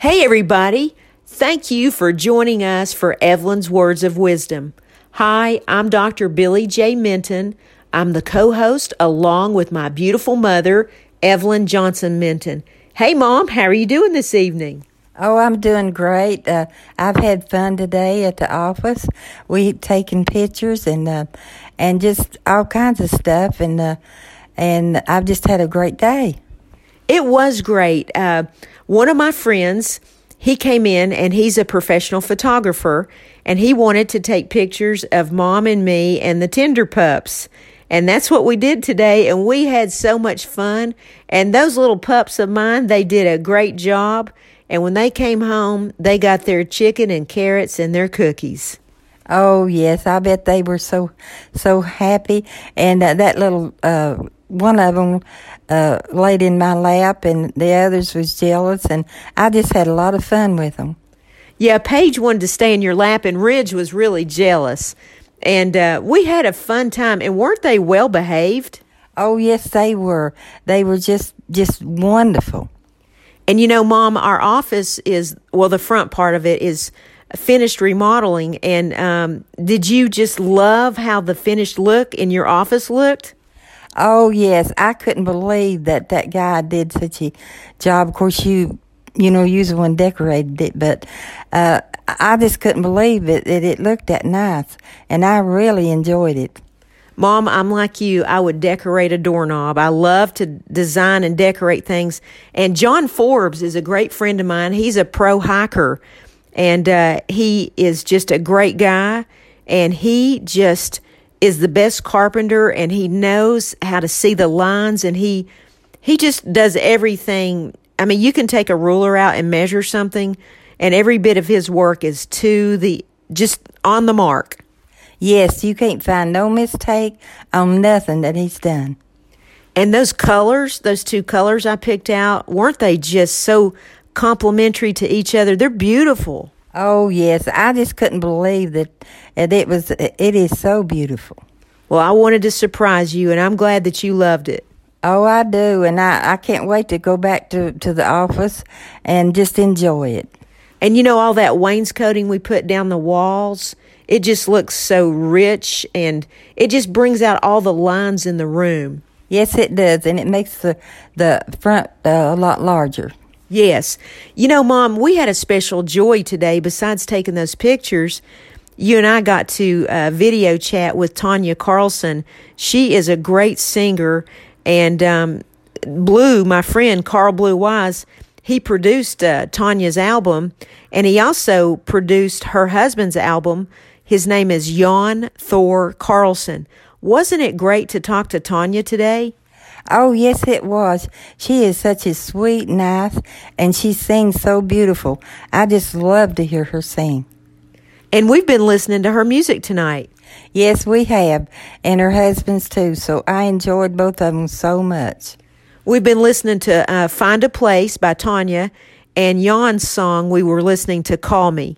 Hey, everybody. Thank you for joining us for Evelyn's Words of Wisdom. Hi, I'm Dr. Billy J. Minton. I'm the co host along with my beautiful mother, Evelyn Johnson Minton. Hey, Mom, how are you doing this evening? Oh, I'm doing great. Uh, I've had fun today at the office. We taken pictures and uh, and just all kinds of stuff, and uh, and I've just had a great day. It was great. Uh, one of my friends, he came in and he's a professional photographer, and he wanted to take pictures of Mom and me and the Tender Pups. And that's what we did today. And we had so much fun. And those little pups of mine, they did a great job. And when they came home, they got their chicken and carrots and their cookies. Oh yes, I bet they were so so happy. And uh, that little uh, one of them uh, laid in my lap, and the others was jealous. And I just had a lot of fun with them. Yeah, Paige wanted to stay in your lap, and Ridge was really jealous. And uh, we had a fun time. And weren't they well behaved? Oh yes, they were. They were just just wonderful. And you know, Mom, our office is well, the front part of it is finished remodeling. And um, did you just love how the finished look in your office looked? Oh yes, I couldn't believe that that guy did such a job. Of course, you you know, you the one decorated it, but uh, I just couldn't believe it that it looked that nice, and I really enjoyed it. Mom, I'm like you. I would decorate a doorknob. I love to design and decorate things. And John Forbes is a great friend of mine. He's a pro hiker, and uh, he is just a great guy. And he just is the best carpenter, and he knows how to see the lines, and he he just does everything I mean, you can take a ruler out and measure something, and every bit of his work is to the just on the mark. Yes, you can't find no mistake on nothing that he's done. And those colors, those two colors I picked out, weren't they just so complementary to each other? They're beautiful. Oh yes, I just couldn't believe that it was. It is so beautiful. Well, I wanted to surprise you, and I'm glad that you loved it. Oh, I do, and I, I can't wait to go back to, to the office and just enjoy it. And you know, all that wainscoting we put down the walls, it just looks so rich and it just brings out all the lines in the room. Yes, it does, and it makes the, the front uh, a lot larger. Yes. You know, Mom, we had a special joy today besides taking those pictures. You and I got to uh, video chat with Tanya Carlson. She is a great singer and um, Blue, my friend Carl Blue Wise, he produced uh, Tanya's album, and he also produced her husband's album. His name is Jan Thor Carlson. Wasn't it great to talk to Tanya today? Oh, yes, it was. She is such a sweet, nice, and she sings so beautiful. I just love to hear her sing. And we've been listening to her music tonight. Yes, we have, and her husband's too. So I enjoyed both of them so much. We've been listening to uh, Find a Place by Tanya, and Jan's song we were listening to Call Me.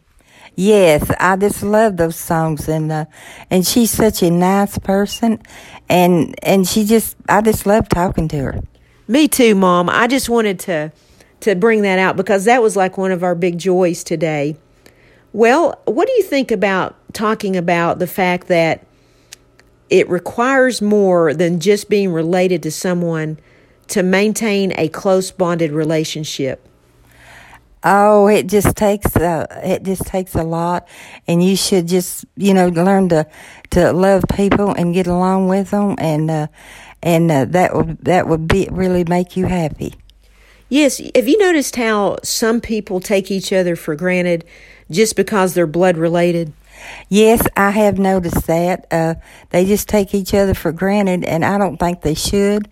Yes, I just love those songs, and uh, and she's such a nice person, and and she just I just love talking to her. Me too, Mom. I just wanted to to bring that out because that was like one of our big joys today. Well, what do you think about talking about the fact that it requires more than just being related to someone to maintain a close bonded relationship? Oh, it just takes a, it just takes a lot, and you should just you know learn to to love people and get along with them, and uh, and uh, that would that would be really make you happy. Yes, have you noticed how some people take each other for granted just because they're blood related? Yes, I have noticed that. Uh, they just take each other for granted, and I don't think they should.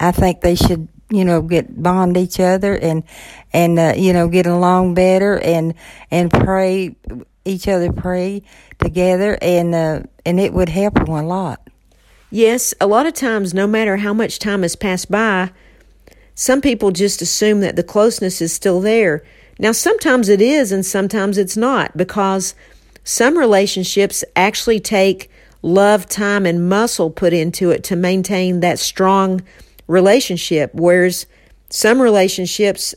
I think they should, you know, get bond each other and and uh, you know get along better and and pray each other pray together, and uh, and it would help them a lot. Yes, a lot of times, no matter how much time has passed by, some people just assume that the closeness is still there. Now, sometimes it is, and sometimes it's not, because some relationships actually take love, time, and muscle put into it to maintain that strong relationship, whereas some relationships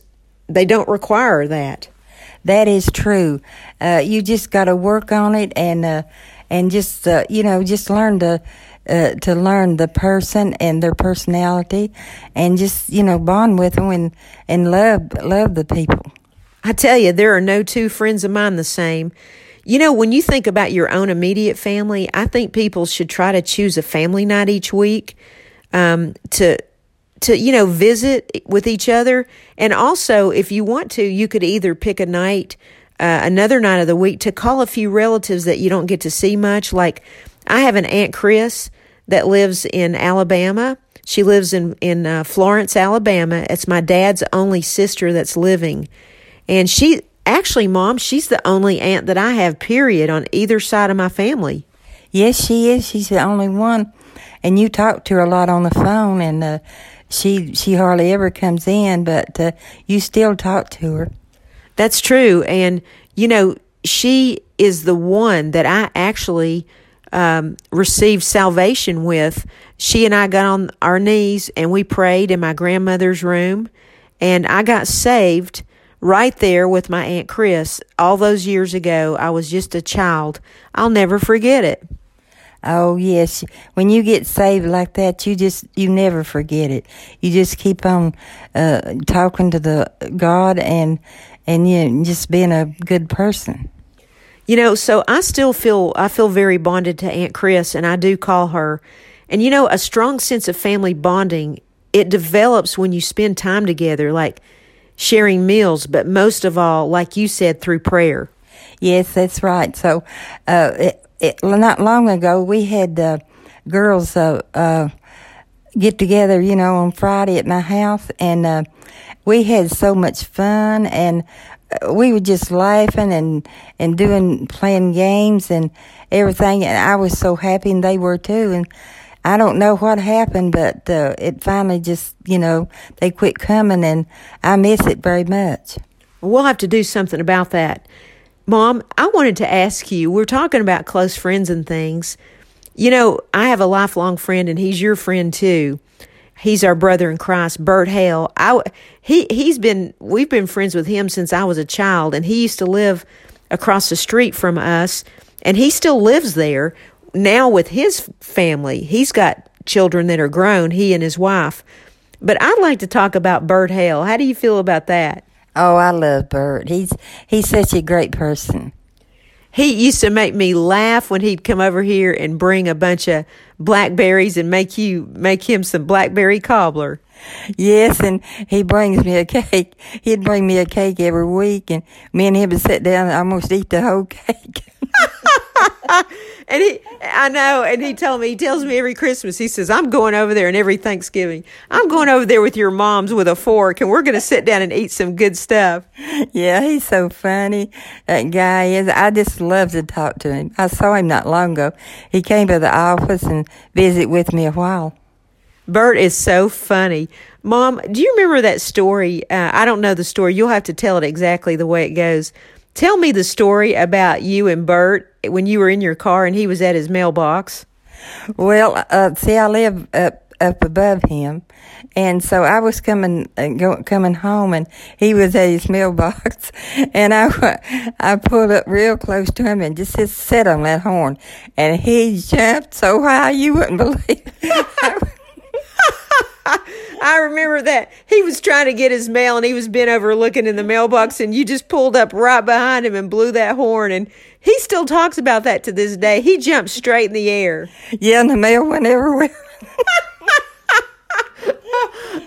they don't require that. That is true. Uh, you just got to work on it and uh, and just uh, you know just learn to uh, to learn the person and their personality, and just you know bond with them and and love love the people. I tell you, there are no two friends of mine the same. You know, when you think about your own immediate family, I think people should try to choose a family night each week um, to to you know visit with each other, and also if you want to, you could either pick a night, uh, another night of the week to call a few relatives that you don't get to see much. Like I have an aunt Chris that lives in Alabama. She lives in in uh, Florence, Alabama. It's my dad's only sister that's living, and she actually, Mom, she's the only aunt that I have, period, on either side of my family. Yes, she is. She's the only one. And you talk to her a lot on the phone, and uh, she she hardly ever comes in, but uh, you still talk to her. That's true. And, you know, she is the one that I actually um, received salvation with. She and I got on our knees and we prayed in my grandmother's room, and I got saved right there with my Aunt Chris all those years ago. I was just a child. I'll never forget it. Oh yes, when you get saved like that, you just you never forget it. You just keep on uh, talking to the God and and you just being a good person. You know, so I still feel I feel very bonded to Aunt Chris, and I do call her. And you know, a strong sense of family bonding it develops when you spend time together. Like sharing meals, but most of all, like you said, through prayer. Yes, that's right. So, uh, it, it, not long ago, we had uh, girls uh, uh, get together, you know, on Friday at my house, and uh, we had so much fun, and uh, we were just laughing and and doing playing games and everything, and I was so happy, and they were too, and I don't know what happened, but uh, it finally just, you know, they quit coming, and I miss it very much. We'll have to do something about that. Mom, I wanted to ask you we're talking about close friends and things. You know, I have a lifelong friend, and he's your friend too. He's our brother in Christ, Bert Hale. I, he, he's been, we've been friends with him since I was a child, and he used to live across the street from us, and he still lives there now with his family, he's got children that are grown, he and his wife. But I'd like to talk about Bert Hale. How do you feel about that? Oh, I love Bert. He's he's such a great person. He used to make me laugh when he'd come over here and bring a bunch of blackberries and make you make him some blackberry cobbler. Yes, and he brings me a cake. He'd bring me a cake every week, and me and him would sit down and almost eat the whole cake. and he, I know, and he told me, he tells me every Christmas, he says, I'm going over there and every Thanksgiving, I'm going over there with your moms with a fork and we're going to sit down and eat some good stuff. Yeah, he's so funny. That guy is. I just love to talk to him. I saw him not long ago. He came to the office and visit with me a while. Bert is so funny. Mom, do you remember that story? Uh, I don't know the story. You'll have to tell it exactly the way it goes. Tell me the story about you and Bert when you were in your car and he was at his mailbox. Well, uh, see, I live up up above him, and so I was coming uh, go, coming home, and he was at his mailbox, and I I pulled up real close to him and just, just sat on that horn, and he jumped so high you wouldn't believe. I remember that he was trying to get his mail and he was bent over looking in the mailbox and you just pulled up right behind him and blew that horn and he still talks about that to this day. He jumped straight in the air. Yeah, and the mail went everywhere.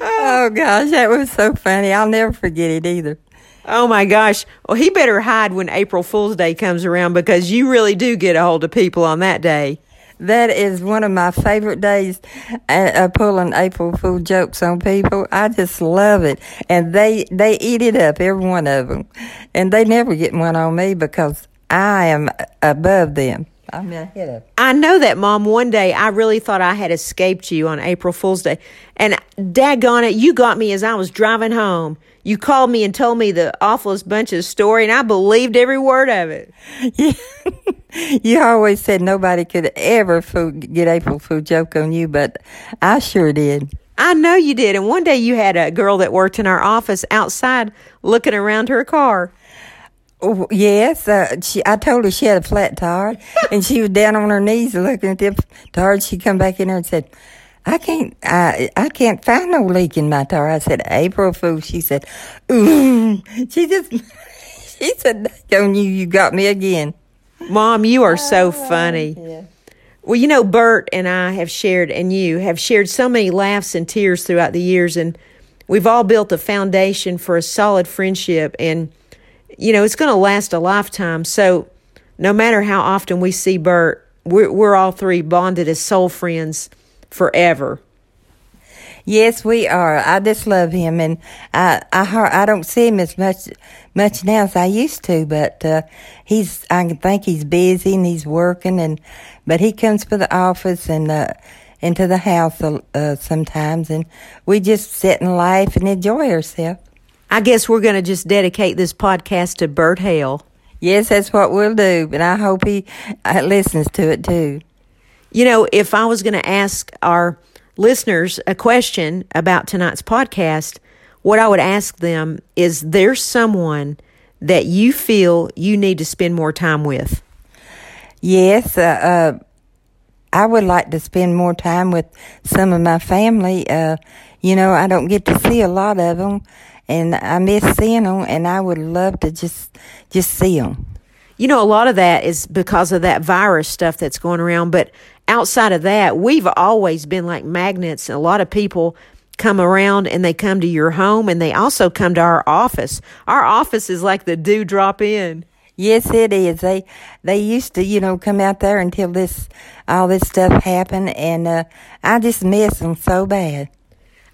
oh gosh, that was so funny. I'll never forget it either. Oh my gosh. Well, he better hide when April Fool's Day comes around because you really do get a hold of people on that day. That is one of my favorite days, uh, pulling April Fool jokes on people. I just love it, and they they eat it up, every one of them, and they never get one on me because I am above them. I'm ahead of. I know that, Mom. One day I really thought I had escaped you on April Fool's Day, and daggone it, you got me as I was driving home. You called me and told me the awfulest bunch of story, and I believed every word of it. Yeah. you always said nobody could ever fool, get April Fool joke on you, but I sure did. I know you did. And one day you had a girl that worked in our office outside looking around her car. Oh, yes, uh, she, I told her she had a flat tire, and she was down on her knees looking at the tire. She come back in there and said, "I can't, I, I can't find no leak in my tire." I said, "April Fool." She said, "Ooh," she just, she said, "Don't you? You got me again." Mom, you are so funny. Yeah. Well, you know, Bert and I have shared, and you have shared so many laughs and tears throughout the years, and we've all built a foundation for a solid friendship. And, you know, it's going to last a lifetime. So, no matter how often we see Bert, we're, we're all three bonded as soul friends forever. Yes, we are. I just love him, and I I I don't see him as much much now as I used to. But uh, he's I think he's busy and he's working, and but he comes to the office and uh, into the house uh, sometimes, and we just sit and laugh and enjoy ourselves. I guess we're going to just dedicate this podcast to Bert Hale. Yes, that's what we'll do, and I hope he uh, listens to it too. You know, if I was going to ask our listeners a question about tonight's podcast, what I would ask them is there someone that you feel you need to spend more time with? Yes, uh, uh, I would like to spend more time with some of my family. Uh, you know, I don't get to see a lot of them, and I miss seeing them, and I would love to just just see them. You know, a lot of that is because of that virus stuff that's going around, but outside of that, we've always been like magnets. A lot of people come around and they come to your home and they also come to our office. Our office is like the dewdrop in. Yes, it is. They they used to, you know, come out there until this all this stuff happened, and uh, I just miss them so bad.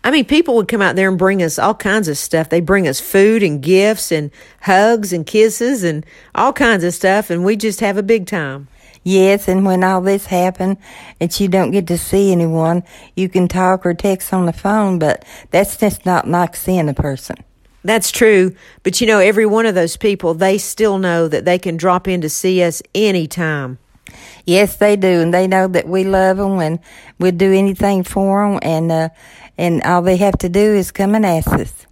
I mean, people would come out there and bring us all kinds of stuff. They bring us food and gifts and hugs and kisses and all kinds of stuff, and we just have a big time. Yes, and when all this happened and you don't get to see anyone, you can talk or text on the phone, but that's just not like seeing a person. That's true. But you know, every one of those people, they still know that they can drop in to see us anytime. Yes, they do, and they know that we love them and we'd do anything for them, and uh, and all they have to do is come and ask us.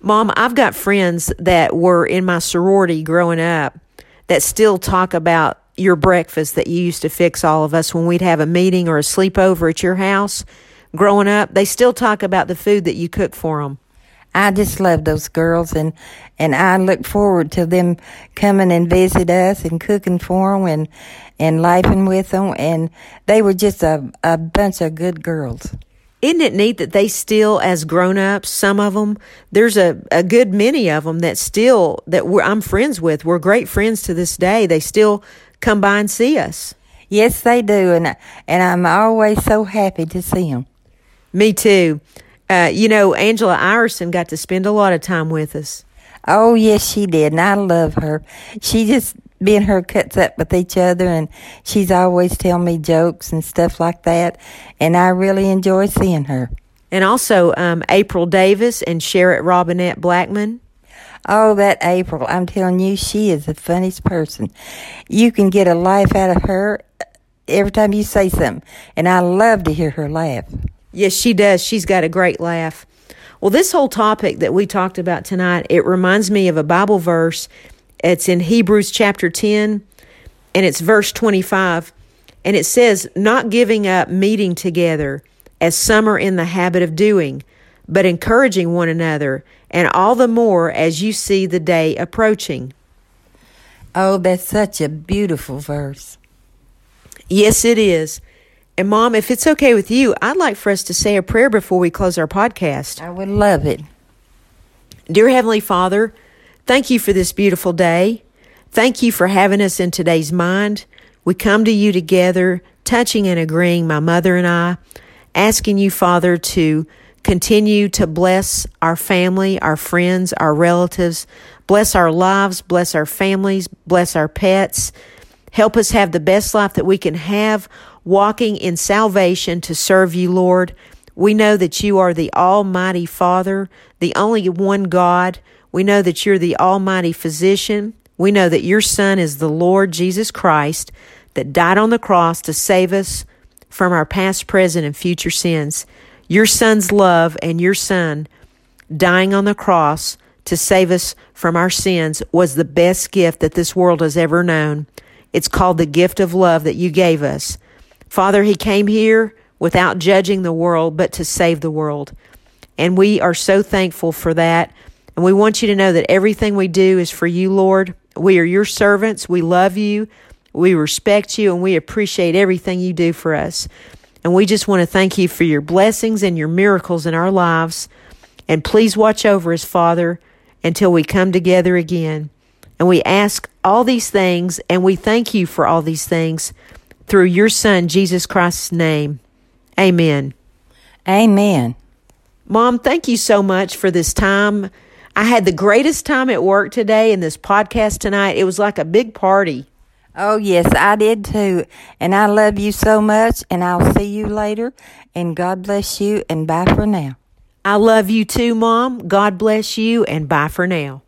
Mom, I've got friends that were in my sorority growing up that still talk about your breakfast that you used to fix all of us when we'd have a meeting or a sleepover at your house growing up. They still talk about the food that you cooked for them. I just love those girls, and and I look forward to them coming and visit us and cooking for them and and laughing with them. And they were just a a bunch of good girls. Isn't it neat that they still, as grown ups, some of them, there's a, a good many of them that still, that we're, I'm friends with. We're great friends to this day. They still come by and see us. Yes, they do, and and I'm always so happy to see them. Me too. Uh, you know, Angela Iverson got to spend a lot of time with us. Oh yes, she did, and I love her. She just me and her cuts up with each other, and she's always telling me jokes and stuff like that, and I really enjoy seeing her. And also um, April Davis and Sherritt Robinette Blackman. Oh, that April, I'm telling you, she is the funniest person. You can get a laugh out of her every time you say something, and I love to hear her laugh. Yes, she does. She's got a great laugh. Well, this whole topic that we talked about tonight, it reminds me of a Bible verse. It's in Hebrews chapter 10, and it's verse 25. And it says, Not giving up meeting together, as some are in the habit of doing, but encouraging one another, and all the more as you see the day approaching. Oh, that's such a beautiful verse. Yes, it is. And, Mom, if it's okay with you, I'd like for us to say a prayer before we close our podcast. I would love it. Dear Heavenly Father, thank you for this beautiful day. Thank you for having us in today's mind. We come to you together, touching and agreeing, my mother and I, asking you, Father, to continue to bless our family, our friends, our relatives, bless our lives, bless our families, bless our pets. Help us have the best life that we can have, walking in salvation to serve you, Lord. We know that you are the Almighty Father, the only one God. We know that you're the Almighty Physician. We know that your Son is the Lord Jesus Christ that died on the cross to save us from our past, present, and future sins. Your son's love and your son dying on the cross to save us from our sins was the best gift that this world has ever known. It's called the gift of love that you gave us. Father, He came here without judging the world, but to save the world. And we are so thankful for that. And we want you to know that everything we do is for you, Lord. We are your servants. We love you. We respect you and we appreciate everything you do for us. And we just want to thank you for your blessings and your miracles in our lives. And please watch over us, Father, until we come together again. And we ask all these things and we thank you for all these things through your Son, Jesus Christ's name. Amen. Amen. Mom, thank you so much for this time. I had the greatest time at work today in this podcast tonight. It was like a big party. Oh, yes, I did too. And I love you so much. And I'll see you later. And God bless you. And bye for now. I love you too, Mom. God bless you. And bye for now.